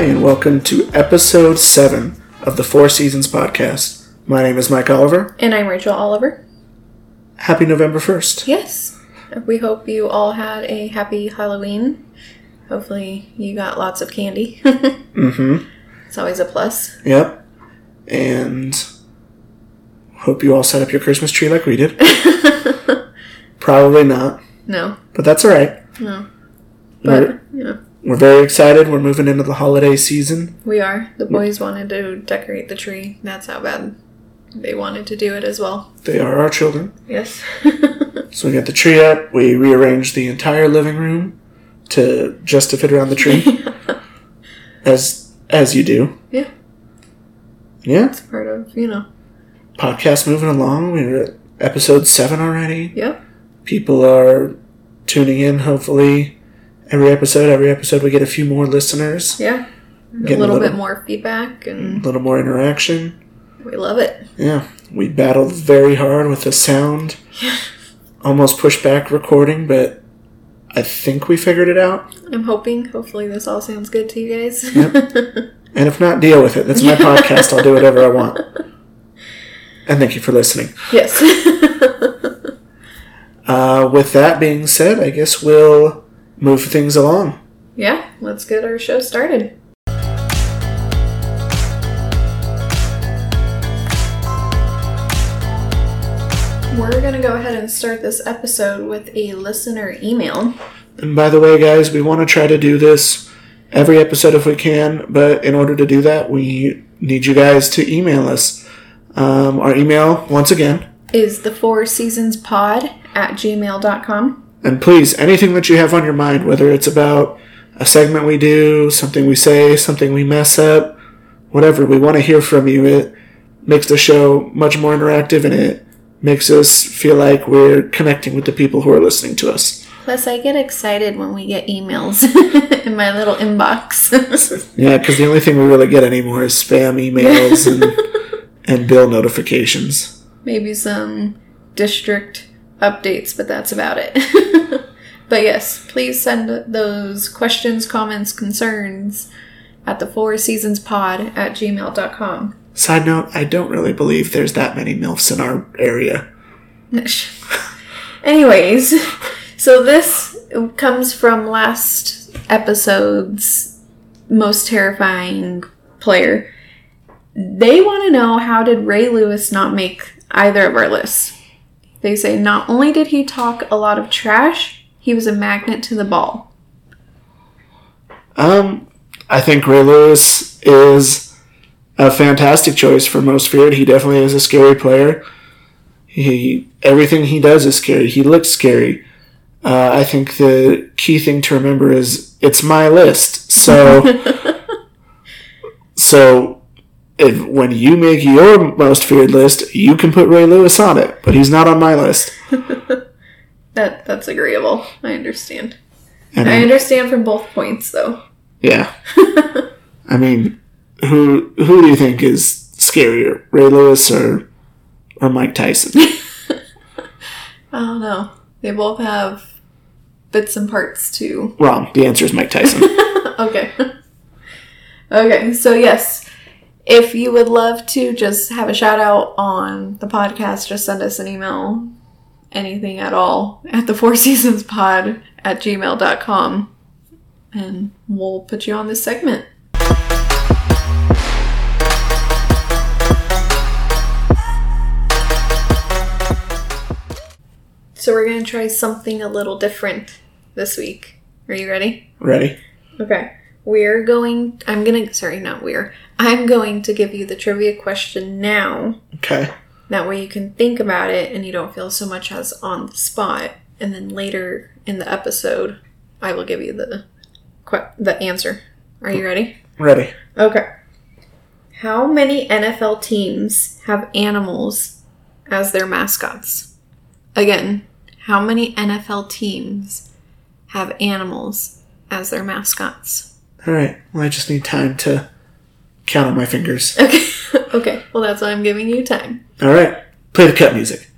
Hi, and welcome to episode 7 of the Four Seasons podcast. My name is Mike Oliver. And I'm Rachel Oliver. Happy November 1st. Yes. We hope you all had a happy Halloween. Hopefully, you got lots of candy. Mm hmm. it's always a plus. Yep. And hope you all set up your Christmas tree like we did. Probably not, No, but that's all right. no. But, you know, we're very excited. We're moving into the holiday season. we are. The boys wanted to decorate the tree. That's how bad they wanted to do it as well. They are our children. Yes. So we got the tree up. We rearranged the entire living room to just to fit around the tree, as as you do. yeah, Yeah. it's part of, you know. Podcast moving along. We're at episode seven already. Yep. People are tuning in. Hopefully, every episode. Every episode, we get a few more listeners. Yeah. A a little little- bit more feedback, and A little more interaction. we love it. Yeah, we battled very hard with the sound. Almost pushed back recording, but I think we figured it out. I'm hoping, hopefully, this all sounds good to you guys. And if not, deal with it. That's my podcast. I'll do whatever I want. And thank you for listening. yes. Uh, with that being said, I guess we'll move things along. yeah, let's get our show started. We're going to go ahead and start this episode with a listener email. And by the way, guys, we want to try to do this every episode if we can, but in order to do that, we need you guys to email us. Um, our email, once again, Is the Four Seasons Pod at gmail.com. and please, anything that you have on your mind, whether it's about a segment we do, something we say, something we mess up, whatever, we want to hear from you. It makes the show much more interactive and it makes us feel like we're connecting with the people who are listening to us. Plus, I get excited when we get emails in my little inbox. Yeah, because the only thing we really get anymore is spam emails and, and bill notifications. Maybe some district updates, but that's about it. but yes, please send those questions, comments, concerns at the Four Seasons Pod at gmail.com. Side note, I don't really believe there's that many MILFs in our area. Anyways, so this comes from last episode's most terrifying player. They want to know how did Ray Lewis not make either of our lists? They say not only did he talk a lot of trash, he was a magnet to the ball. Um, I think Ray Lewis is a fantastic choice for most feared. He definitely is a scary player. He everything he does is scary. He looks scary. Uh, I think the key thing to remember is it's my list. So, so if when you make your most feared list, you can put Ray Lewis on it, but he's not on my list. That that's agreeable. I understand. And I I'm- understand from both points though. Yeah. I mean, who who do you think is scarier, Ray Lewis or or Mike Tyson? I don't know. They both have bits and parts to Wrong. The answer is Mike Tyson. Okay. okay, so yes, if you would love to just have a shout out on the podcast, just send us an email, anything at all, at the Four Seasons Pod at gmail.com, and we'll put you on this segment. So we're going to try something a little different this week. Are you ready? Ready? Okay. We're going I'm gonna sorry, not we're. I'm going to give you the trivia question now. Okay. That way you can think about it and you don't feel so much as on the spot. And then later in the episode, I will give you the que- the answer. Are you ready? Ready. Okay. How many NFL teams have animals as their mascots? Again, how many NFL teams have animals as their mascots? All right. Well, I just need time to count on my fingers. Okay. okay. Well, that's why I'm giving you time. All right. Play the cut music.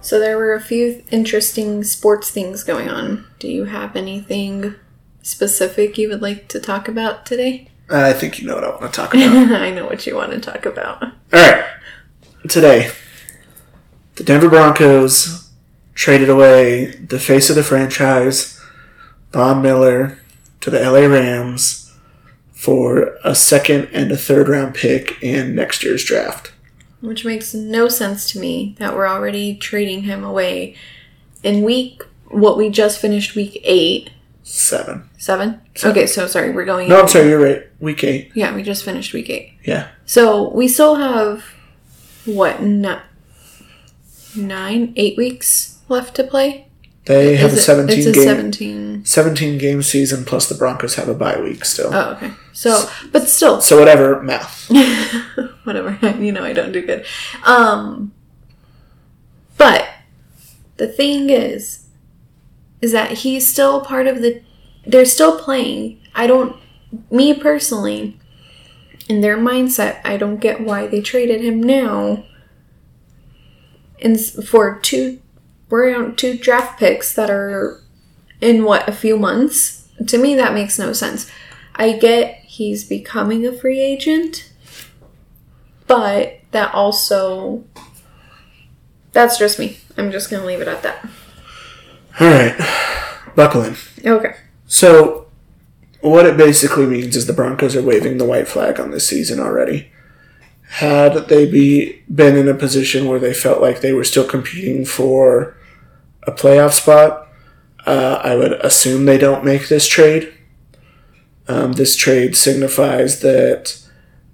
So there were a few interesting sports things going on. Do you have anything specific you would like to talk about today? Uh, I think you know what I want to talk about. I know what you want to talk about. All right. Today, the Denver Broncos traded away the face of the franchise, Von Miller, to the LA Rams for a second and a third round pick in next year's draft. Which makes no sense to me that we're already trading him away in week what we just finished week eight. Seven. Seven? Okay, so sorry, we're going No, I'm sorry, you're right. Week eight. Yeah, we just finished week eight. Yeah. So we still have what ni- nine, eight weeks left to play. They have Is a it- 17 it's a game 17. 17 game season plus the Broncos have a bye week still. Oh, okay. So, but still, So whatever, math. whatever. you know, I don't do good. Um, but the thing is, is that he's still part of the. They're still playing. I don't. Me personally, in their mindset, I don't get why they traded him now. S- for two, we're on two draft picks that are in what a few months. To me, that makes no sense. I get he's becoming a free agent, but that also that's just me. I'm just gonna leave it at that. All right. Buckle in. Okay. So, what it basically means is the Broncos are waving the white flag on this season already. Had they be been in a position where they felt like they were still competing for a playoff spot, uh, I would assume they don't make this trade. Um, this trade signifies that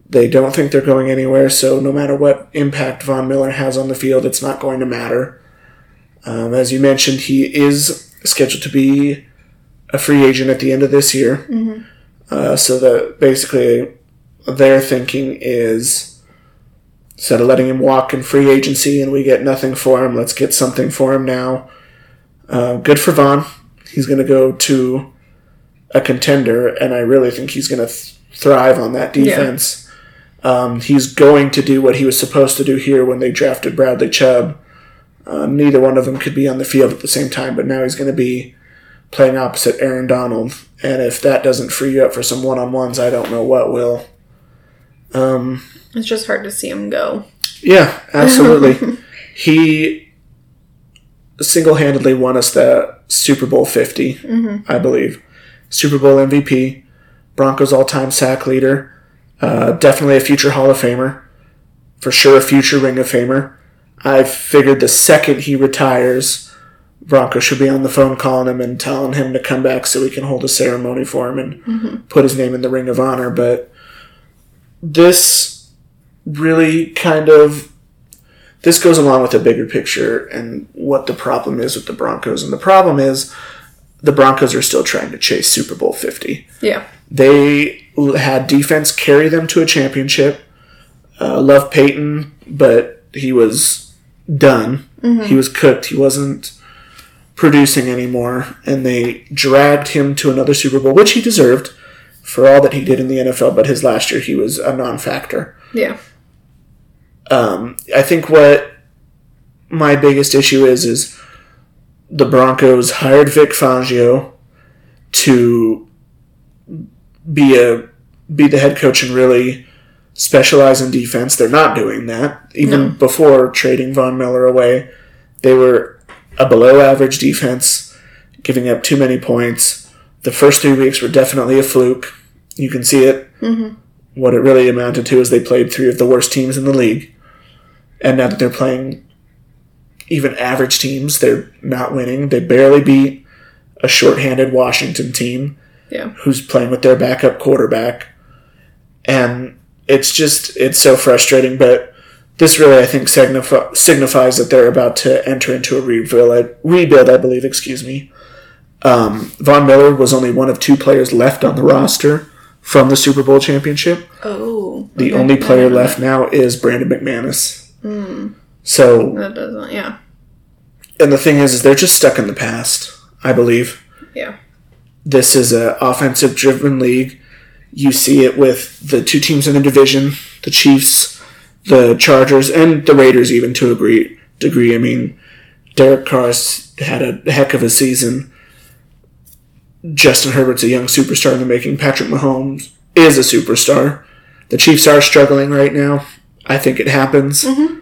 they don't think they're going anywhere, so no matter what impact Von Miller has on the field, it's not going to matter. Um, as you mentioned, he is scheduled to be a free agent at the end of this year. Uh, so that basically their thinking is instead of letting him walk in free agency and we get nothing for him, let's get something for him now. Uh, good for Von. He's going to go to a contender, and I really think he's going to th- thrive on that defense. Um, he's going to do what he was supposed to do here when they drafted Bradley Chubb. Um, neither one of them could be on the field at the same time, but now he's going to be playing opposite Aaron Donald. And if that doesn't free you up for some one on ones, I don't know what will. Um, It's just hard to see him go. yeah, absolutely. he single handedly won us the Super Bowl 50, I believe. Super Bowl MVP, Broncos all time sack leader, uh, definitely a future Hall of Famer, for sure a future Ring of Famer. I figured the second he retires, Broncos should be on the phone calling him and telling him to come back so we can hold a ceremony for him and put his name in the Ring of Honor. But this really kind of this goes along with the bigger picture and what the problem is with the Broncos. And the problem is the Broncos are still trying to chase Super Bowl 50. Yeah. They had defense carry them to a championship. Uh, love Peyton, but he was done. He was cooked. He wasn't producing anymore. And they dragged him to another Super Bowl, which he deserved for all that he did in the NFL. But his last year, he was a non factor. Yeah. Um, I think what my biggest issue is is the Broncos hired Vic Fangio to be a be the head coach and really specialize in defense. They're not doing that. Even No. before trading Von Miller away, they were a below average defense, giving up too many points. The first three weeks were definitely a fluke. You can see it. What it really amounted to is they played three of the worst teams in the league. And now that they're playing even average teams, they're not winning. They barely beat a shorthanded Washington team Yeah. who's playing with their backup quarterback. And it's just, it's so frustrating. But this really, I think, signif- signifies that they're about to enter into a rebuild, rebuild I believe, excuse me. Um, Von Miller was only one of two players left on the roster from the Super Bowl championship. Oh. The only player left now is Brandon McManus. Hmm. So, That That doesn't. Yeah. and the thing is, is they're just stuck in the past. I believe Yeah. this is a offensive driven league. You see it with the two teams in the division, the Chiefs, the Chargers, and the Raiders, even to a degree. Degree, I mean, Derek Carr's had a heck of a season. Justin Herbert's a young superstar in the making. Patrick Mahomes is a superstar. The Chiefs are struggling right now. I think it happens. Mm-hmm.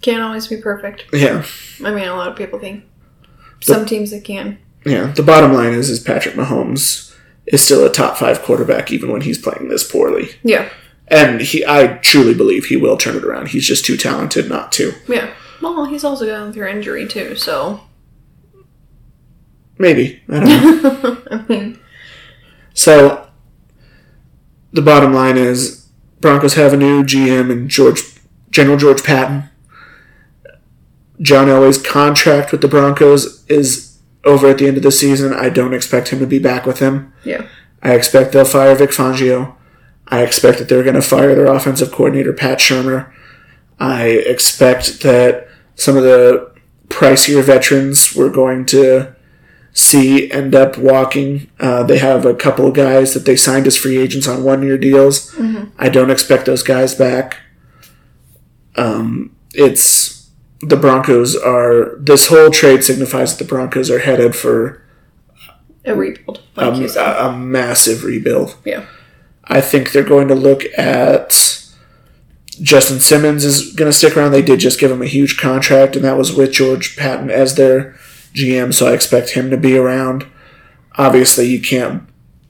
Can't always be perfect. Yeah. I mean, a lot of people think. Some teams that can. Yeah. The bottom line is is Patrick Mahomes is still a top five quarterback even when he's playing this poorly. Yeah. And he I truly believe he will turn it around. He's just too talented not to. Yeah. Well, he's also going through injury too, so. Maybe. I don't know. I mean, So the bottom line is Broncos have a new GM and George General George Paton. John Elway's contract with the Broncos is over at the end of the season. I don't expect him to be back with him. yeah. I expect they'll fire Vic Fangio. I expect that they're going to fire their offensive coordinator Pat Shurmur. I expect that some of the pricier veterans we're going to see end up walking. Uh, they have a couple of guys that they signed as free agents on one year deals. I don't expect those guys back. Um, it's the Broncos are this whole trade signifies that the Broncos are headed for A rebuild, like a, you said. a, a massive rebuild. yeah. I think they're going to look at Justin Simmons is going to stick around. They did just give him a huge contract, and that was with George Paton as their GM, so I expect him to be around. Obviously, you can't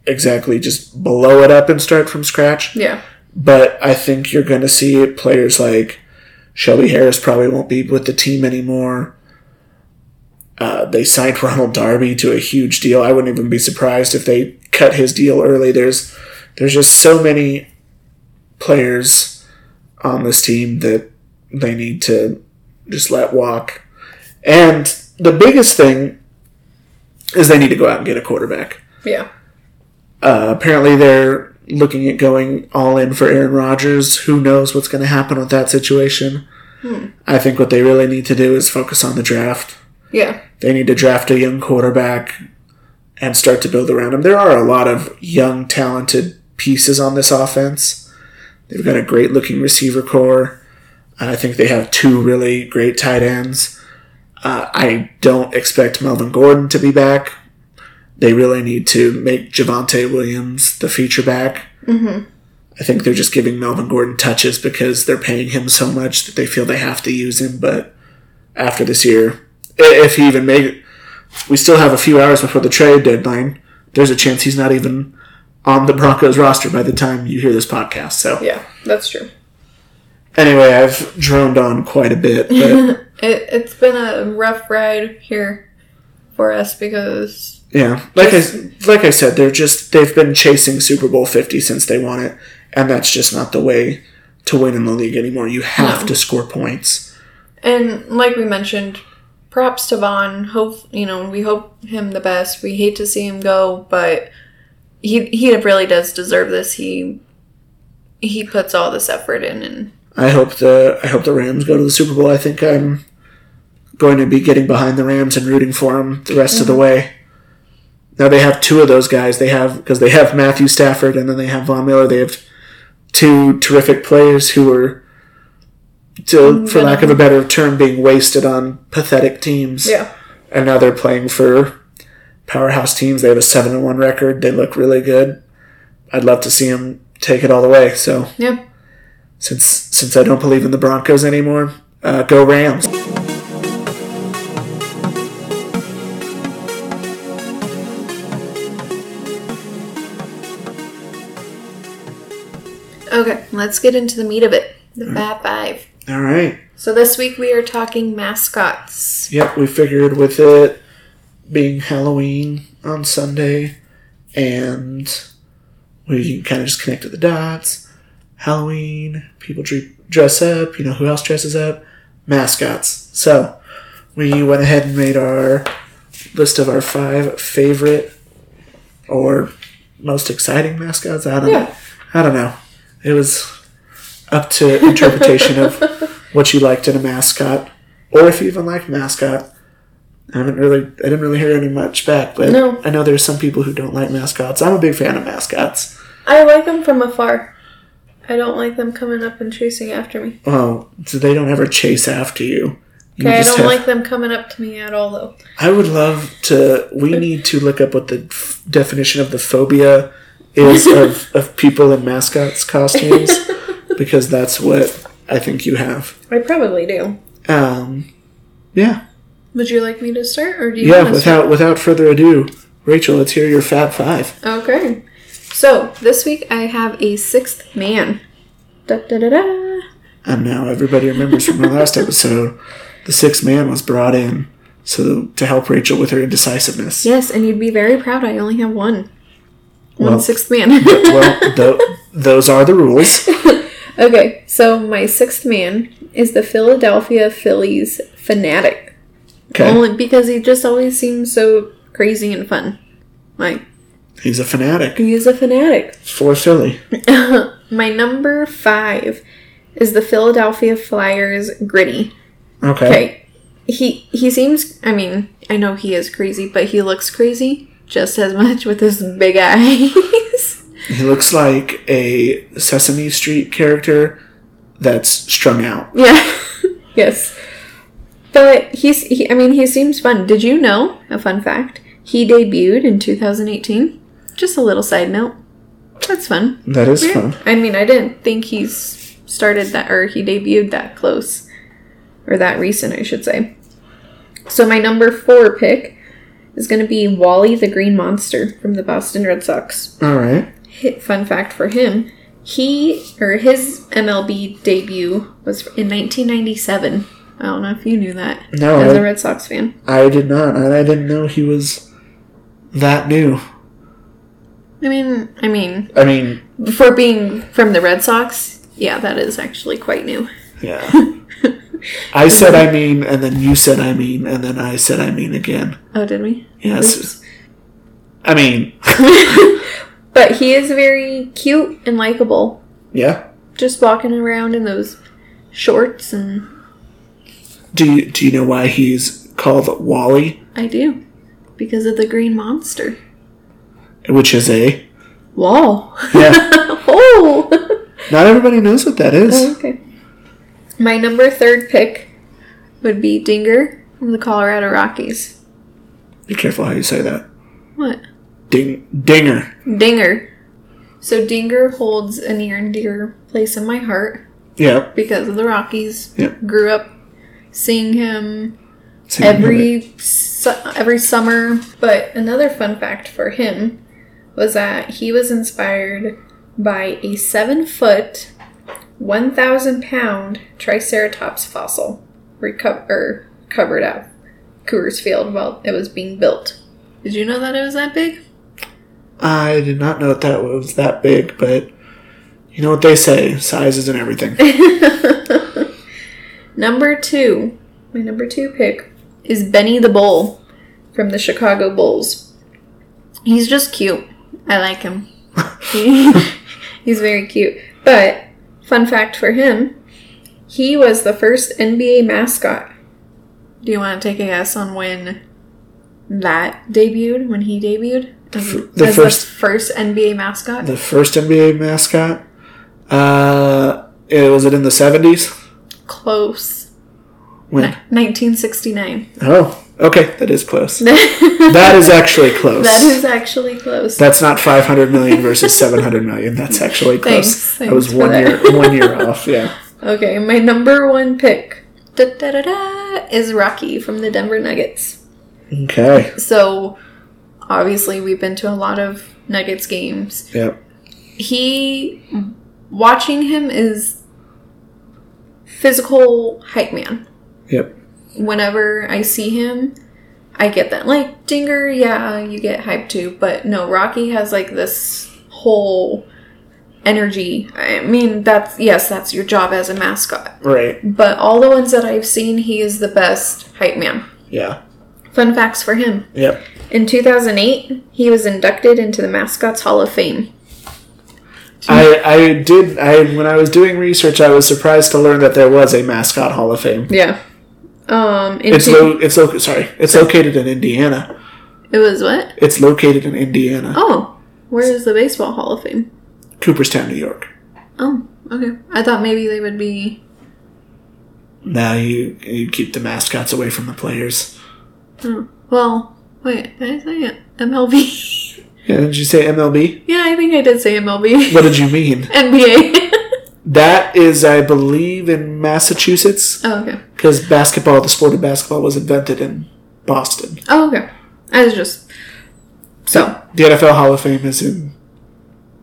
exactly just blow it up and start from scratch, Yeah. but I think you're going to see players like Shelby Harris probably won't be with the team anymore. Uh, they signed Ronald Darby to a huge deal. I wouldn't even be surprised if they cut his deal early. There's there's just so many players on this team that they need to just let walk. And the biggest thing is they need to go out and get a quarterback. Yeah. Uh, apparently, they're looking at going all in for Aaron Rodgers. Who knows what's going to happen with that situation? I think what they really need to do is focus on the draft. Yeah. They need to draft a young quarterback and start to build around him. There are a lot of young, talented pieces on this offense. They've got a great looking receiver corps. And I think they have two really great tight ends. Uh, I don't expect Melvin Gordon to be back. They really need to make Javonte Williams the feature back. Mm-hmm. I think they're just giving Melvin Gordon touches because they're paying him so much that they feel they have to use him. But after this year, if he even made it, we still have a few hours before the trade deadline. There's a chance he's not even on the Broncos roster by the time you hear this podcast. So Yeah. That's true. Anyway, I've droned on quite a bit, but It, it's been a rough ride here for us because yeah, like I like I said, they're just they've been chasing Super Bowl Fifty since they won it, and that's just not the way to win in the league anymore. You have No. to score points. And like we mentioned, props to Von. Hope you know we hope him the best. We hate to see him go, but he he really does deserve this. He he puts all this effort in, and I hope the I hope the Rams go to the Super Bowl. I think I'm going to be getting behind the Rams and rooting for them the rest of the mm-hmm. way. Now they have two of those guys. They have because they have Matthew Stafford and then they have Von Miller. They have two terrific players who are, to, mm-hmm. for lack of a better term, being wasted on pathetic teams. yeah, And now they're playing for powerhouse teams. They have a seven and one record. They look really good. I'd love to see them take it all the way. So yeah. Since since I don't believe in the Broncos anymore, uh, go Rams. Okay, let's get into the meat of it. The Fab Five. All right. So this week we are talking mascots. Yep, we figured with it being Halloween on Sunday, and we can kind of just connected the dots. Halloween, people dre- dress up. You know who else dresses up? Mascots. So we went ahead and made our list of our five favorite or most exciting mascots. I don't Yeah. know. I don't know. It was up to interpretation of what you liked in a mascot, or if you even like mascot. I haven't really, I didn't really hear any much back, but No. I know there's some people who don't like mascots. I'm a big fan of mascots. I like them from afar. I don't like them coming up and chasing after me. Oh, so they don't ever chase after you. You Okay, I don't have- like them coming up to me at all, though. I would love to. We need to look up what the f- definition of the phobia is of, of people in mascots costumes because that's what I think you have. I probably do. Um, yeah, Would you like me to start, or do you yeah. want to start? Without without further ado, Rachel, let's hear your Fab Five. Okay. So this week I have a sixth man. Da da da da. And now everybody remembers from the last episode, the sixth man was brought in so to help Rachel with her indecisiveness. Yes, and you'd be very proud. I only have one. One Well- sixth man. Well, tho- those are the rules. okay, so my sixth man is the Philadelphia Phillies Phanatic. Okay, Only because he just always seems so crazy and fun. Like he's a fanatic he is a fanatic. for Philly. my number five is the Philadelphia Flyers Gritty. Okay. Okay. He he seems I mean, I know he is crazy, but he looks crazy just as much with his big eyes. He looks like a Sesame Street character that's strung out. yeah. yes. But he's he, I mean, he seems fun. Did you know a fun fact? He debuted in 2018. Just a little side note. That's fun. That is fun. I mean, I didn't think he's started that or he debuted that close or that recent, I should say. So my number 4 pick is going to be Wally the Green Monster from the Boston Red Sox. All right. Hit fun fact for him, he or his MLB debut was in 1997. I don't know if you knew that No, as I- a Red Sox fan. I did not, and I didn't know he was that new. I mean, I mean, I mean, for being from the Red Sox, yeah, that is actually quite new. yeah. I said I mean, and then you said I mean, and then I said I mean again. Oh, did we? Yes. I mean, But he is very cute and likable. yeah. Just walking around in those shorts, and Do you do you know why he's called Wally, I do. Because of the green monster. Which is a Wall. yeah? oh! Not everybody knows what that is. Oh, okay. My number third pick would be Dinger from the Colorado Rockies. Be careful how you say that. What? Ding, dinger. Dinger. So Dinger holds a near and dear place in my heart Yeah. because of the Rockies. Yep. Grew up seeing him So you know that. every su- every summer. But another fun fact for him was that he was inspired by a seven foot, one thousand pound Triceratops fossil recover covered at Coors Field while it was being built. Did you know that it was that big? I did not know that that was that big, but you know what they say: size isn't everything. Number two, my number two pick is Benny the Bull from the Chicago Bulls. He's just cute. I like him. He- he's very cute. But, fun fact for him, he was the first NBA mascot. Do you want to take a guess on when that debuted? When he debuted? As, The as first- the first NBA mascot? the first NBA mascot. Uh, it, was it in the seventies? Close. When? 1969. Oh, okay, that is close. that is actually close. That is actually close. That's not 500 million versus 700 million. That's actually close. Thanks, I was one year one year off. Yeah. Okay, my number one pick da, da, da, da, is Rocky from the Denver Nuggets. Okay. So, obviously, we've been to a lot of Nuggets games. Yep. He, watching him is physical hype man. Yep. Whenever I see him, I get that. Like, Dinger, yeah, you get hyped too. But no, Rocky has like this whole energy. I mean, that's, yes, that's your job as a mascot. Right. But all the ones that I've seen, he is the best hype man. Yeah. Fun facts for him. Yep. In 2008, he was inducted into the Mascots Hall of Fame. I I did I when I was doing research I was surprised to learn that there was a mascot Hall of Fame. Yeah. Um, It's lo- it's lo- sorry. It's located in Indiana. it was what? It's located in Indiana. Oh, where is the Baseball Hall of Fame? Cooperstown, New York. Oh, okay. I thought maybe they would be Now you you keep the mascots away from the players. Oh, well, wait, did I say? MLB? Yeah, did you say MLB? yeah, I think I did say MLB. What did you mean? NBA. That is, I believe, in Massachusetts oh, okay. Because basketball, the sport of basketball, was invented in Boston. Oh, okay. I was just. So, The NFL Hall of Fame is in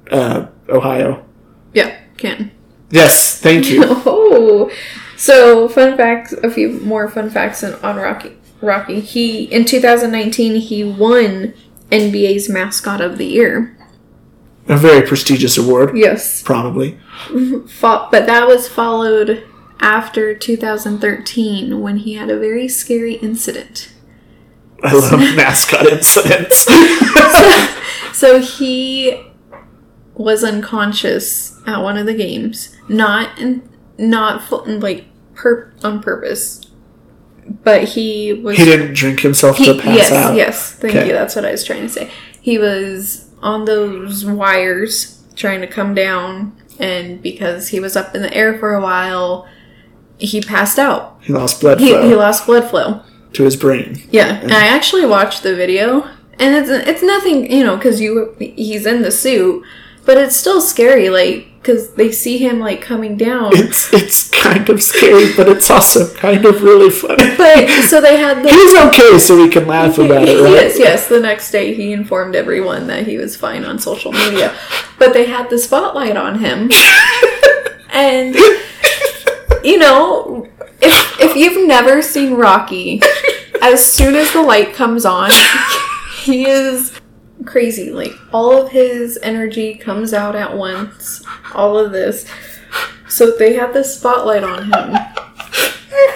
uh, Ohio. yeah, Canton. Yes, thank you. Oh, so fun facts. A few more fun facts on, on Rocky. Rocky. He in 2019 he won NBA's mascot of the year. A very prestigious award, Yes, probably. But that was followed after 2013 when he had a very scary incident. I love mascot incidents. So he was unconscious at one of the games, not in, not fu- like per, on purpose, but he was he didn't drink himself He- to pass yes, out. yes. Thank Okay. you. That's what I was trying to say. He was on those wires trying to come down, and because he was up in the air for a while, he passed out. He lost blood He, flow he lost blood flow. to his brain. Yeah, and I actually watched the video, and it's it's nothing, you know, because you he's in the suit, but it's still scary, like because they see him like coming down. It's it's kind of scary, but it's also kind of really funny. But so they had the He's okay, so we can laugh about it, right? Yes, yes. The next day, he informed everyone that he was fine on social media, but they had the spotlight on him, and you know, if if you've never seen Rocky, as soon as the light comes on, he is crazy. Like all of his energy comes out at once. All of this. So they had the spotlight on him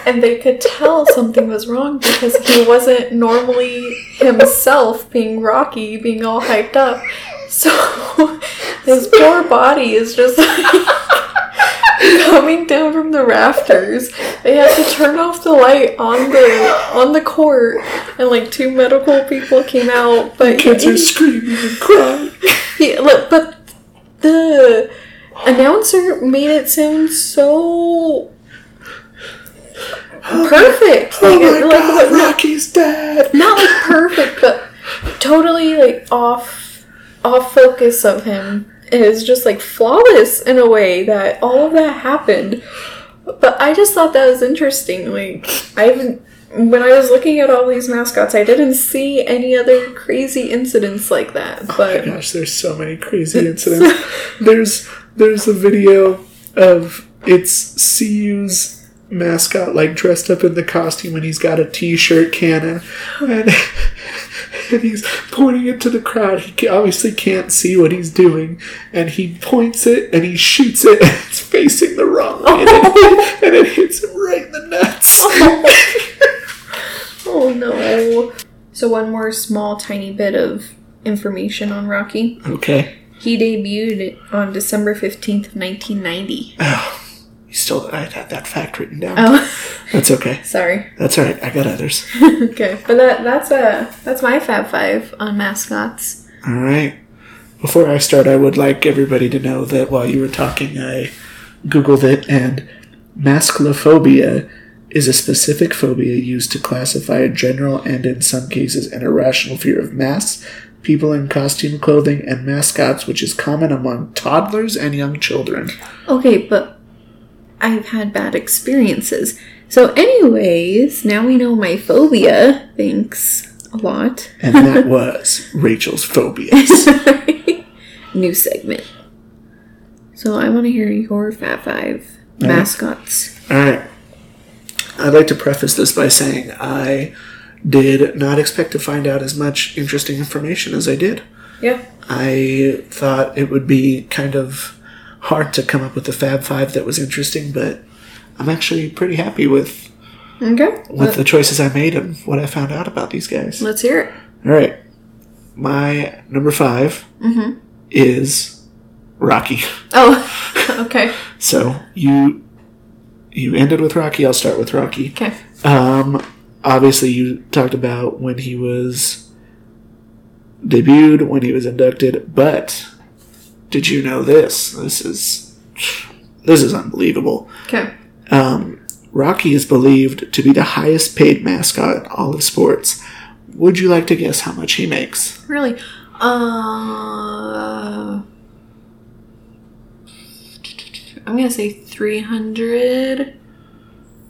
and they could tell something was wrong because he wasn't normally himself being rocky, being all hyped up. So his poor body is just like coming down from the rafters. They had to turn off the light on the on the court, and like two medical people came out. But Kids he- are screaming and crying. he, look, but the announcer made it sound so perfect. Oh Like, my like god, not, Rocky's dead. not like perfect, but totally like off off focus of him. Is just like flawless in a way that all of that happened. But I just thought that was interesting. Like I haven't when I was looking at all these mascots, I didn't see any other crazy incidents like that. Oh my But gosh, there's so many crazy incidents. there's there's a video of it's CU's mascot like dressed up in the costume and he's got a t-shirt cannon and, and he's pointing it to the crowd. He obviously can't see what he's doing and he points it and he shoots it and it's facing the wrong way and it, and it hits him right in the nuts. Oh no. So, one more small, tiny bit of information on Rocky. okay. He debuted on December 15th, 1990. Oh, you still I had that fact written down. Oh, That's okay. sorry. That's all right. I got others. okay, but that that's a that's my Fab Five on mascots. All right. Before I start, I would like everybody to know that while you were talking, I Googled it, and masculophobia is a specific phobia used to classify a general and, in some cases, an irrational fear of masks, people in costume clothing, and mascots, which is common among toddlers and young children. Okay, but I've had bad experiences. So, anyways, now we know my phobia. Thanks a lot. And that was Rachel's phobias. New segment. So I want to hear your Fab Five mascots. All right. I'd like to preface this by saying I did not expect to find out as much interesting information as I did. Yeah. I thought it would be kind of hard to come up with a Fab Five that was interesting, but I'm actually pretty happy with Okay. with the choices I made and what I found out about these guys. Let's hear it. All right, my number 5 is Rocky. Oh, okay. So you you ended with Rocky. I'll start with Rocky. Okay. Um, obviously, you talked about when he was debuted, when he was inducted, but did you know this? This is this is unbelievable. Okay. Um, Rocky is believed to be the highest paid mascot in all of sports. Would you like to guess how much he makes? Really? Uh, I'm gonna say three hundred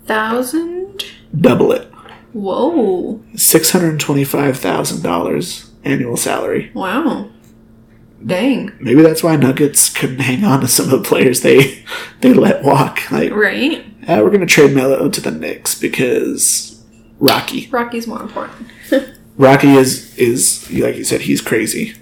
thousand. Double it. Whoa! $625,000 annual salary. Wow! Dang! Maybe that's why Nuggets couldn't hang on to some of the players they they let walk. Like, Right? uh, we're going to trade Melo to the Knicks because Rocky. Rocky's more important. Rocky is is like you said, he's crazy.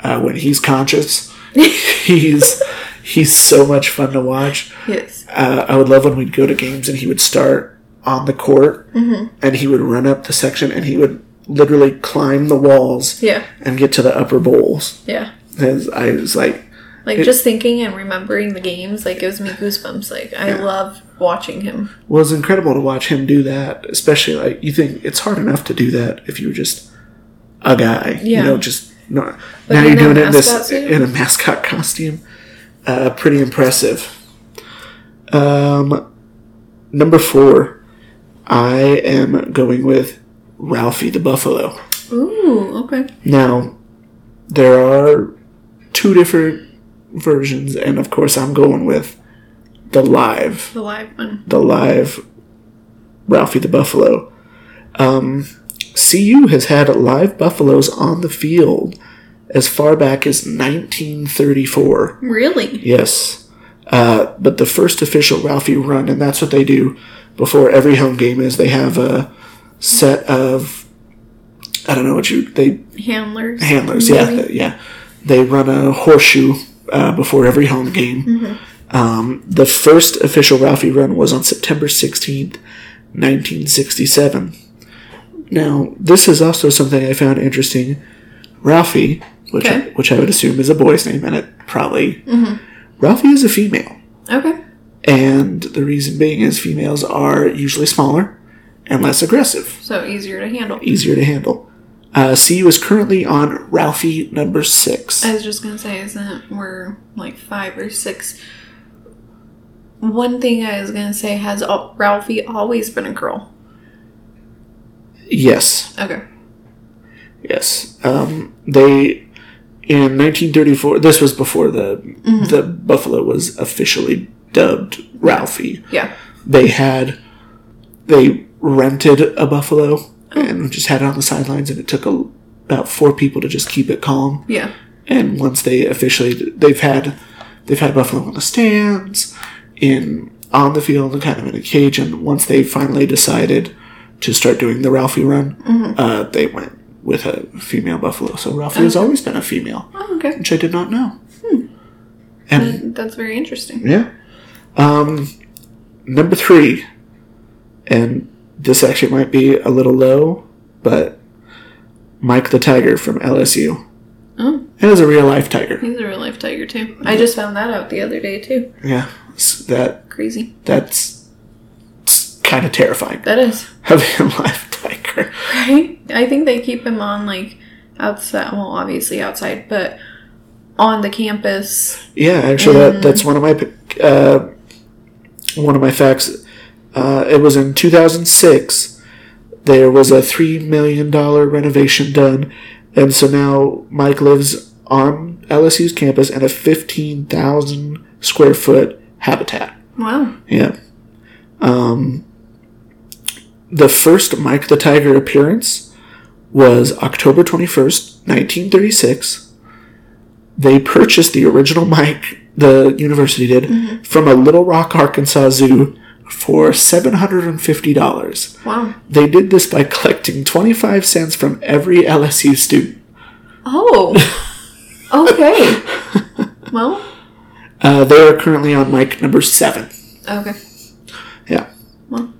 Uh, when he's conscious, he's he's so much fun to watch. yes. Uh, I would love when we'd go to games and he would start on the court and he would run up the section and he would literally climb the walls Yeah. and get to the upper bowls. Yeah. And I was like, Like It- just thinking and remembering the games, like it gives me goosebumps. Like I love watching him. well, it's incredible to watch him do that. Especially like you think it's hard enough to do that if you were just a guy, you know, just no. But now you're doing it in this suit? in a mascot costume. Uh, pretty impressive. Um, number four, I am going with Ralphie the Buffalo. Ooh. Okay. Now, there are two different versions, and of course, I'm going with the live The live one. the live Ralphie the Buffalo. Um, CU has had live buffaloes on the field as far back as 1934. Really? Yes. Uh, but the first official Ralphie run, and that's what they do before every home game is they have a set of I don't know what you they Handlers. handlers. maybe? Yeah, yeah. They run a horseshoe uh, before every home game. Um, the first official Ralphie run was on September sixteenth, nineteen sixty-seven. Now, this is also something I found interesting. Ralphie, which I, which I would assume is a boy's name, and it probably Ralphie is a female, Okay. and the reason being is females are usually smaller and less aggressive So easier to handle. easier to handle. Uh, CU is currently on Ralphie number six. I was just gonna say, isn't we're like five or six? One thing I was gonna say has al- Ralphie always been a girl? Yes, Okay. yes. Um, they in 1934. This was before the the buffalo was officially dubbed Ralphie. Yeah. They had they rented a buffalo and just had it on the sidelines, and it took a, about four people to just keep it calm. Yeah. and once they officially they've had they've had buffalo on the stands in on the field and kind of in a cage and once they finally decided to start doing the ralphie run uh, they went with a female buffalo so ralphie has always been a female Oh, okay. which i did not know Hmm. and That's very interesting. yeah um, number three and this actually might be a little low but mike the tiger from lsu Oh, and is a real life tiger he's a real life tiger too. I just found that out the other day too. Yeah, that Crazy. that's kind of terrifying. That is Having a live tiger. right. I think they keep him on like outside. Well, obviously outside, but on the campus. Yeah, actually, that that's one of my uh, one of my facts. Uh, it was in 2006. There was a three million dollar renovation done, and so now Mike lives on LSU's campus in a 15,000 square foot habitat. Wow. Yeah. Um, the first Mike the Tiger appearance was October 21st, 1936. They purchased the original Mike, the university did, from a Little Rock, Arkansas zoo for $750. Wow. They did this by collecting 25 cents from every LSU student. Oh. okay. well. Uh, they are currently on Mike number seven. Okay. Yeah. Well.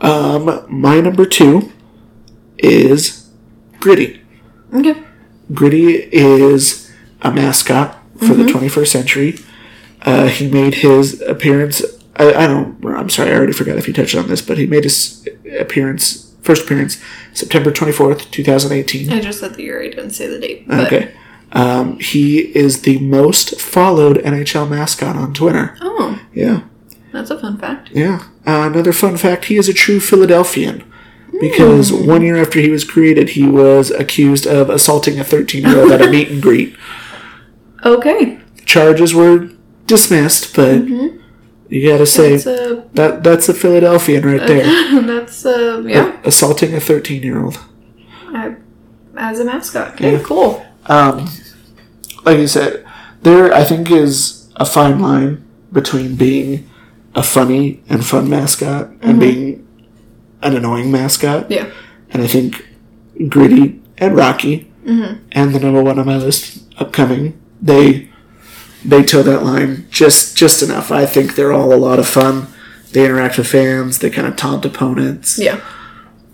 Um, my number two is Gritty. Okay. Gritty is a mascot for the 21st century. Uh, he made his appearance. I, I don't. I'm sorry. I already forgot if he touched on this, but he made his appearance, first appearance, September 24th, 2018. I just said the year. I didn't say the date. But, Okay. Um, he is the most followed NHL mascot on Twitter. Oh. Yeah. That's a fun fact. Yeah. Uh, another fun fact he is a true Philadelphian because one year after he was created, he was accused of assaulting a 13 year old at a meet and greet. Okay. Charges were dismissed, but you gotta say That's a that that's a Philadelphian right there. that's uh, a yeah. Assaulting a 13 year old. I, as a mascot. Okay, Yeah. cool. Um, like you said, there I think is a fine line between being a funny and fun mascot and mm-hmm. being an annoying mascot. Yeah. And I think Gritty and Rocky mm-hmm. and the number one on my list upcoming, they they toe that line just just enough. I think they're all a lot of fun. They interact with fans. They kind of taunt opponents, Yeah.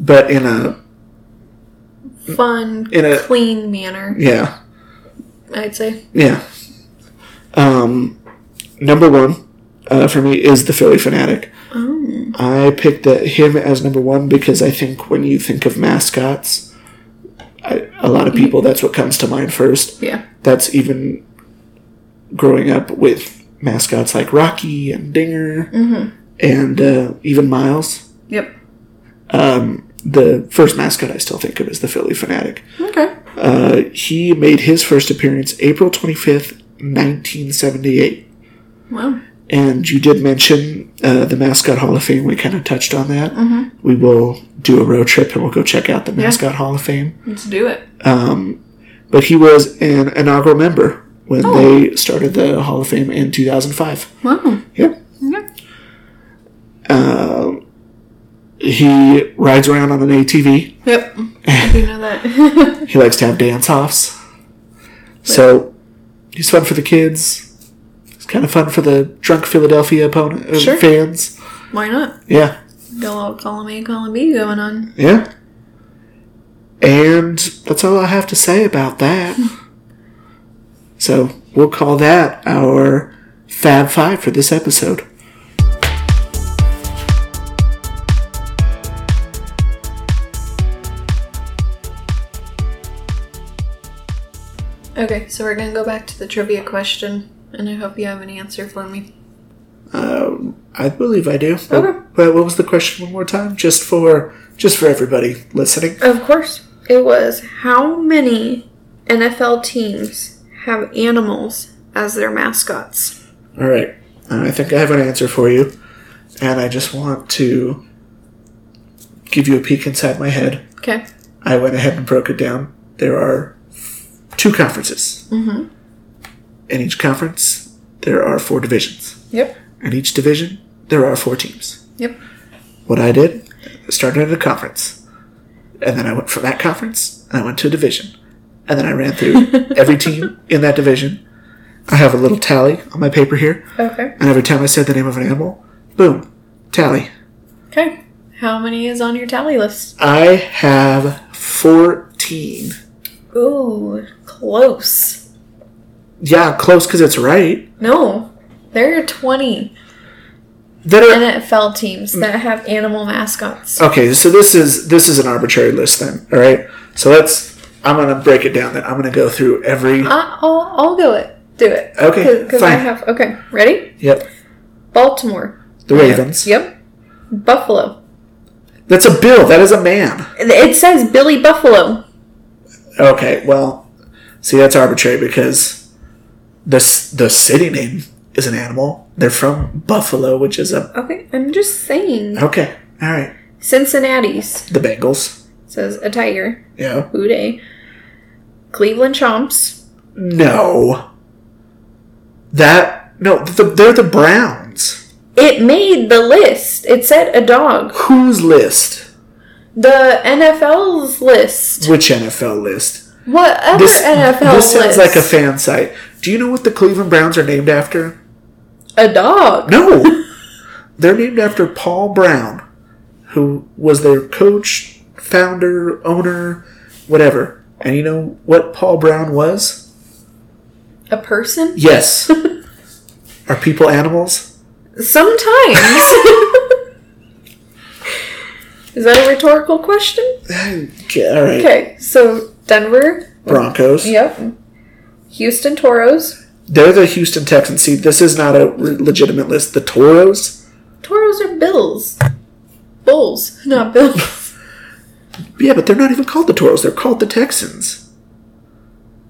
but in a Fun, In a- clean manner, yeah I'd say. yeah. Um, number one uh, for me is the Phillie Phanatic. Oh. I picked him as number one because I think when you think of mascots, I, a lot of people that's what comes to mind first. Yeah. That's even growing up with mascots like Rocky and Dinger and uh, even Miles. Yep. Um, the first mascot I still think of is the Phillie Phanatic. Okay. Uh, he made his first appearance April 25th, 1978. Wow. And you did mention uh, the Mascot Hall of Fame. We kind of touched on that. We will do a road trip and we'll go check out the Mascot Hall of Fame. Let's do it. But he was an inaugural member when they started the Hall of Fame in 2005. Wow. Yep. Okay. He rides around on an ATV. Yep. I do know that. He likes to have dance offs. So he's fun for the kids. It's kind of fun for the drunk Philadelphia opponent uh, Sure. fans. Why not? Yeah. Got a little column A, column B going on. Yeah. And that's all I have to say about that. so we'll call that our Fab Five for this episode. Okay, so we're gonna go back to the trivia question, and I hope you have an answer for me. Um, I believe I do. But, Okay. but what was the question one more time? Just for just for everybody listening. Of course. It was how many NFL teams have animals as their mascots? All right. Uh, I think I have an answer for you, and I just want to give you a peek inside my head. Okay. I went ahead and broke it down. There are two conferences. Mm-hmm. In each conference, there are four divisions. Yep. In each division, there are four teams. Yep. What I did, I started at a conference, and then I went from that conference, and I went to a division, and then I ran through every team in that division. I have a little tally on my paper here, Okay. and every time I said the name of an animal, boom, tally. Okay. How many is on your tally list? I have 14. Ooh, close. Yeah, close because it's right. No, there are 20 That are, NFL teams that have animal mascots. okay, so this is this is an arbitrary list then. All right, so let's. I'm gonna break it down. Then I'm gonna go through every. Uh, I'll, I'll go it. Do it. Okay, Because I fine. have. Okay, ready? Yep, Baltimore. the Ravens. Yep. Buffalo. That's a bill. That is a man. It says Billy Buffalo. Okay, well, see that's arbitrary because this the city name is an animal. They're from Buffalo, which is a Okay, I'm just saying. okay. All right, Cincinnati's the Bengals. says a tiger. Yeah. Who Dey. Cleveland Chomps. No. That no, the, they're the Browns. It made the list. It said a dog. Whose list? The NFL's list. Which NFL list? What other This NFL this sounds like a fan site. Do you know what the Cleveland Browns are named after? a dog. No. They're named after Paul Brown, who was their coach, founder, owner, whatever. And you know what Paul Brown was? A person? Yes. are people animals? Sometimes. Is that a rhetorical question? Okay, all right. Okay, so Denver. Broncos. Yep. Houston Toros. They're the Houston Texans. See, this is not a re- legitimate list. The Toros Toros are bills. Bulls, not bills. Yeah, but they're not even called the Toros. They're called the Texans.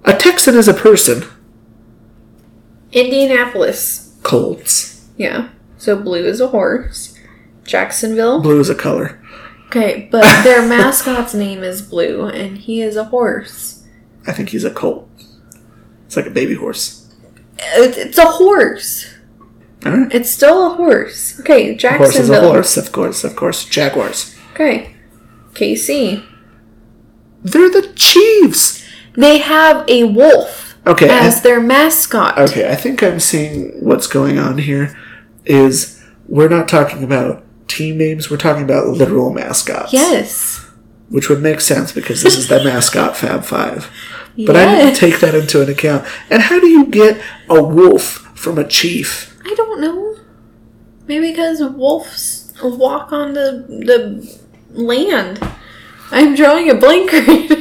A Texan is a person. Indianapolis. Colts. Yeah. So blue is a horse. Jacksonville. Blue is a color. Okay, but their mascot's name is Blue, and he is a horse. I think he's a colt. It's like a baby horse. It's a horse. All right. It's still a horse. Okay, Horse is a Jacksonville. horse, of course, of course. Jaguars. Okay. KC. They're the Chiefs. They have a wolf Okay. As their mascot. Okay, I think I'm seeing what's going on here. Is we're not talking about team names, we're talking about literal mascots. Yes. Which would make sense because this is the mascot Fab Five. But I didn't take that into an account. And how do you get a wolf from a chief? I don't know. Maybe because wolves walk on the the land. I'm drawing a blank right now.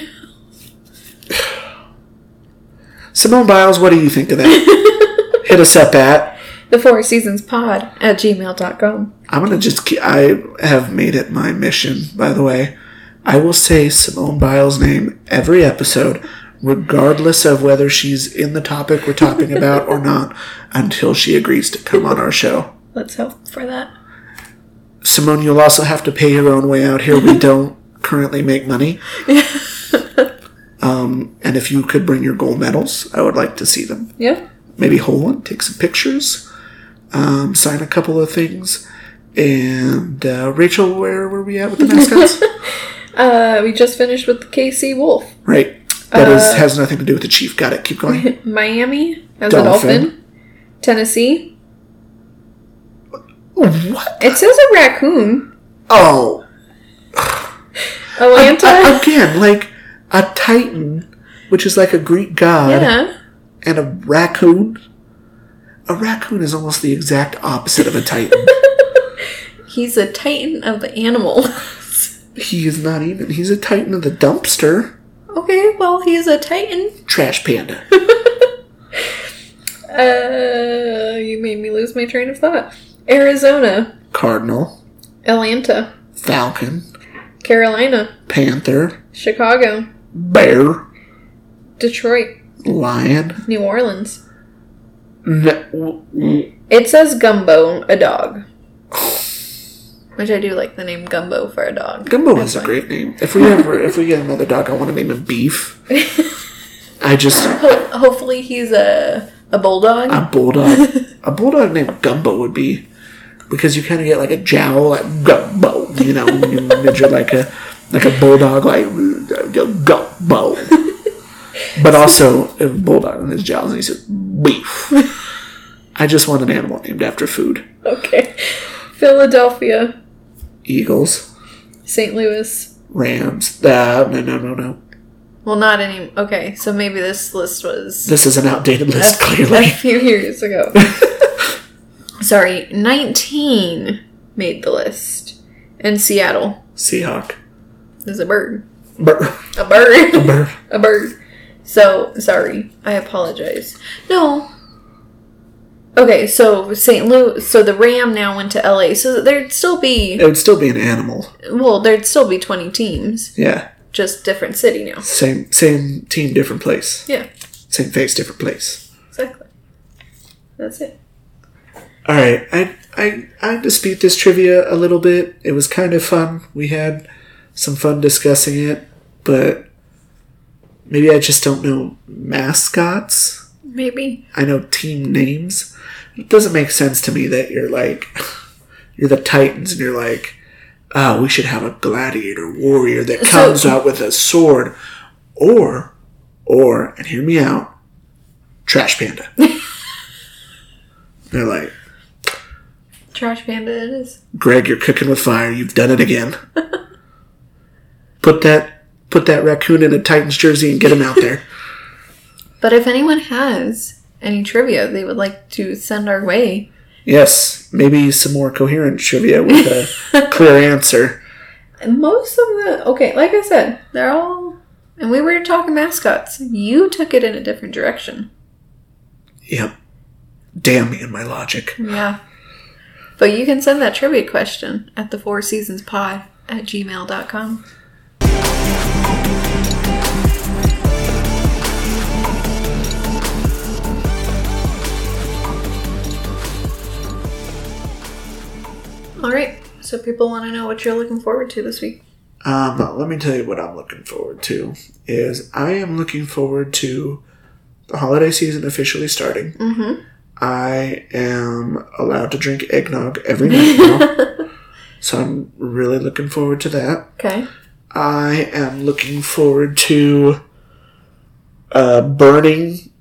Simone Biles, what do you think of that? Hit us up at. The Four Seasons Pod at gmail.com. I'm gonna just. Keep, I have made it my mission, by the way. I will say Simone Biles' name every episode, regardless of whether she's in the topic we're talking about or not, until she agrees to come on our show. Let's hope for that. Simone, you'll also have to pay your own way out here. We don't currently make money. Um, and if you could bring your gold medals, I would like to see them. Yeah. Maybe hold one, take some pictures, um, sign a couple of things. And uh, Rachel, where were we at with the mascots? Uh, we just finished with the KC Wolf. right. That is has nothing to do with the chief. Got it. Keep going. Miami as Dolphin. a dolphin. Tennessee. What? It says a raccoon. Oh, Atlanta. a- again, like a titan, which is like a Greek god. yeah. and a raccoon. A raccoon is almost the exact opposite of a titan. He's a titan of the animal. he is not even. He's a titan of the dumpster. okay, well, he's a titan. Trash panda. Uh, you made me lose my train of thought. Arizona. Cardinal. Atlanta. Falcon. Carolina. Panther. Chicago. Bear. Detroit. Lion. New Orleans. N- It says Gumbo, a dog. Which I do like the name Gumbo for a dog. Gumbo is a great name. If we ever, if we get another dog, I want to name him Beef. I just Ho- hopefully he's a a bulldog. a bulldog. A bulldog named Gumbo would be because you kind of get like a jowl like Gumbo. You know, when you measure like a like a bulldog like Gumbo. But also a bulldog in his jowls, and he said beef. I just want an animal named after food. okay. Philadelphia. Eagles, St. Louis. Rams. Uh, no, no, no, no. Well, not any. Okay, so maybe this list was This is an outdated list, a clearly. A few years ago. Sorry, 19 made the list. And Seattle Seahawk. is a bird. Burr. A bird. Burr. a bird. So, sorry. I apologize. No. Okay, so St. Louis, so the Ram now went to LA. So there'd still be, It would still be an animal. well, there'd still be 20 teams, Yeah. just different city now. Same same team, different place. Yeah, Same face, different place. exactly. That's it. All right, I I I dispute this trivia a little bit. It was kind of fun. We had some fun discussing it, but maybe I just don't know mascots. Maybe. I know team names. It doesn't make sense to me that you're like you're the Titans and you're like, oh, we should have a gladiator warrior that So- comes out with a sword, or or and hear me out, trash panda. They're like, Trash Panda it is. Greg, you're cooking with fire. You've done it again. put that put that raccoon in a Titans jersey and get him out there. But if anyone has any trivia they would like to send our way, yes, maybe some more coherent trivia with a clear answer. most of the, okay, like I said, they're all, and we were talking mascots. You took it in a different direction. Yep. Damn me and my logic. Yeah. But you can send that trivia question at the Four Seasons Pod at gmail.com. All right. So people want to know what you're looking forward to this week. Um, let me tell you what I'm looking forward to. Is I am looking forward to the holiday season officially starting. Mm-hmm. I am allowed to drink eggnog every night now, so I'm really looking forward to that. Okay. I am looking forward to uh, burning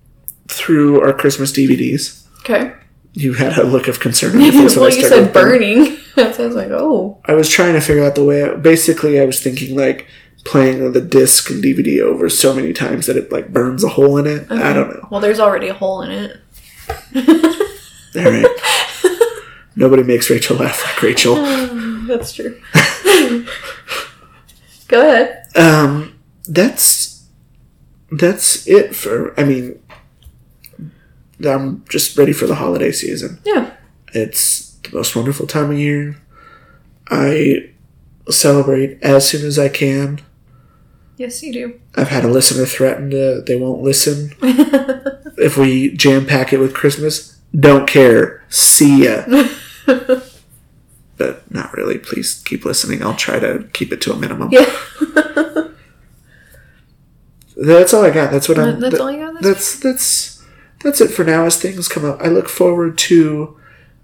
through our Christmas DVDs. Okay. You had a look of concern on your face when well, I you said burning. so I was like, oh. I was trying to figure out the way. basically, I was thinking like playing the disc and DVD over so many times that it like burns a hole in it. I don't know. Well, there's already a hole in it. All right. Nobody makes Rachel laugh like Rachel. That's true. Go ahead. Um, that's that's it for. I mean, I'm just ready for the holiday season. Yeah. It's the most wonderful time of year. I celebrate as soon as I can. Yes, you do. I've had a listener threaten to they won't listen if we jam pack it with Christmas. Don't care. See ya. but not really. Please keep listening. I'll try to keep it to a minimum. Yeah. That's all I got. That's what I'm. That's that- all you got That's that's that's it for now. As things come up, I look forward to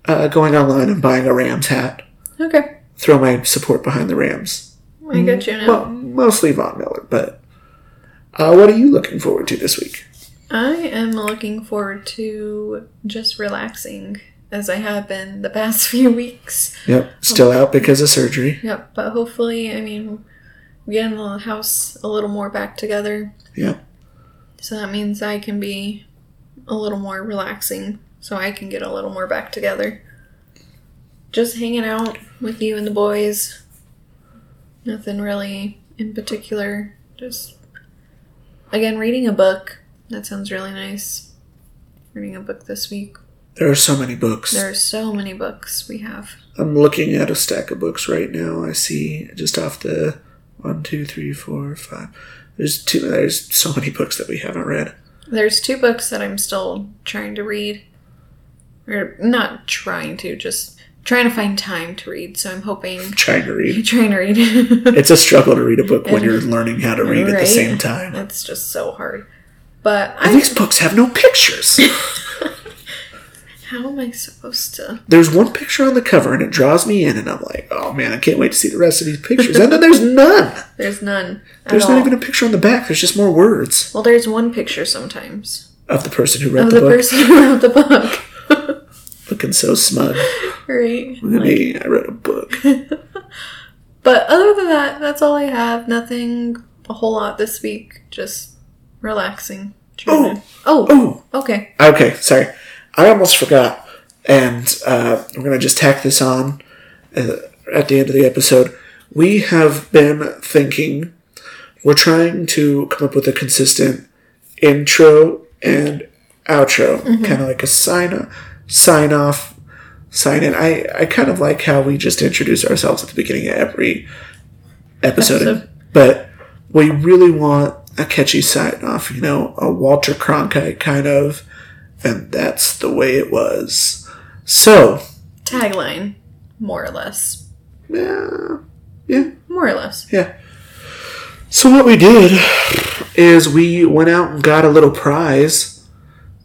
uh, going online and buying a Rams hat. Okay. Throw my support behind the Rams. I got you now. Well, mostly Von Miller, but uh, what are you looking forward to this week? I am looking forward to just relaxing as I have been the past few weeks. Yep, still out because of surgery. Yep, but hopefully, I mean, we get the house a little more back together. Yep. So that means I can be a little more relaxing, so I can get a little more back together. Just hanging out with you and the boys. Nothing really in particular. Just, again, reading a book. That sounds really nice. Reading a book this week. There are so many books. There are so many books we have. I'm looking at a stack of books right now. I see just off the one, two, three, four, five. There's two. There's so many books that we haven't read. There's two books that I'm still trying to read. Or not trying to, just trying to find time to read. So I'm hoping trying to read. trying to read. It's a struggle to read a book when And- you're learning how to read at the same time. It's just so hard. But I, these books have no pictures. how am I supposed to? there's one picture on the cover and it draws me in, and I'm like, oh man, I can't wait to see the rest of these pictures. And then there's none. There's none. There's all. not even a picture on the back. There's just more words Well, there's one picture sometimes of the person who wrote the book. of the, the book, person who wrote the book. looking so smug. right. Look at me, I wrote a book. But other than that, that's all I have. Nothing a whole lot this week. Just relaxing. Oh. Oh. Oh, Okay. okay, sorry. I almost forgot. And uh, we're going to just tack this on uh, at the end of the episode. We have been thinking, we're trying to come up with a consistent intro and outro, kind of like a sign sign off, sign in. I, I kind of like how we just introduce ourselves at the beginning of every episode, Episode. but we really want a catchy sign off, you know, a Walter Cronkite kind of, and that's the way it was. So, Tagline, more or less. yeah, yeah, More or less. yeah. So what we did is we went out and got a little prize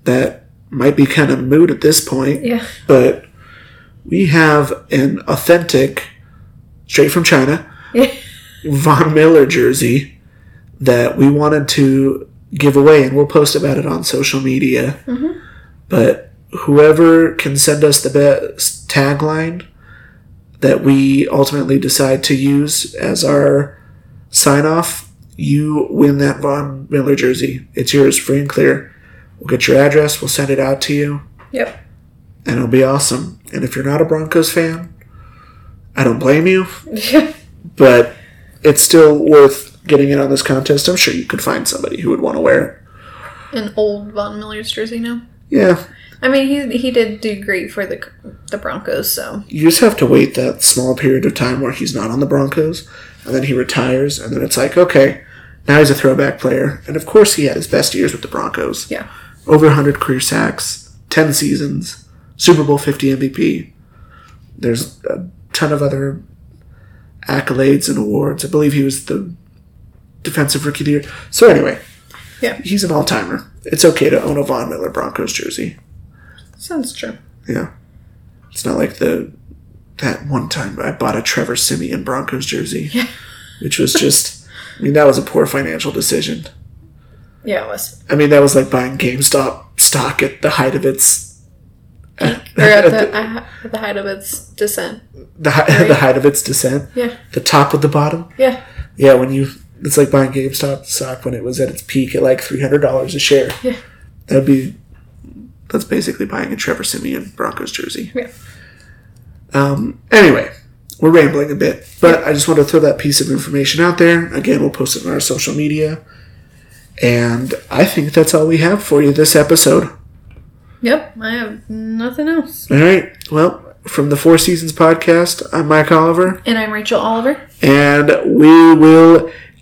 that might be kind of moot at this point, Yeah. but we have an authentic, straight from China, Von Miller jersey that we wanted to give away, and we'll post about it on social media. Mm-hmm. But whoever can send us the best tagline that we ultimately decide to use as our sign off, you win that Von Miller jersey. It's yours, free and clear. We'll get your address, we'll send it out to you, Yep. and it'll be awesome. And if you're not a Broncos fan, I don't blame you but it's still worth getting in on this contest. I'm sure you could find somebody who would want to wear it. An old Von Miller's jersey now. Yeah, I mean, he he did do great for the the Broncos, so you just have to wait that small period of time where he's not on the Broncos, and then he retires, and then it's like, okay, now he's a throwback player, and of course he had his best years with the Broncos. yeah. Over 100 career sacks, 10 seasons, Super Bowl 50 MVP. There's a ton of other accolades and awards. I believe he was the defensive rookie of the year. So anyway, Yeah. he's an all-timer. It's okay to own a Von Miller Broncos jersey. Sounds true. Yeah. It's not like the that one time I bought a Trevor Siemian Broncos jersey, Yeah. which was just I mean that was a poor financial decision. Yeah, it was. I mean that was like buying GameStop stock at the height of its Or at the, uh, at the height of its descent. the, hi- the height of its descent, Yeah. the top of the bottom. Yeah. Yeah, when you it's like buying GameStop stock when it was at its peak at like three hundred dollars a share. Yeah. That'd be that's basically buying a Trevor Siemian Broncos jersey. Yeah. Um, anyway, we're rambling a bit, but I just want to throw that piece of information out there. Again, we'll post it on our social media. And I think that's all we have for you this episode. Yep. I have nothing else. All right. Well, from the Four Seasons podcast, I'm Mike Oliver, And I'm Rachel Oliver. and we will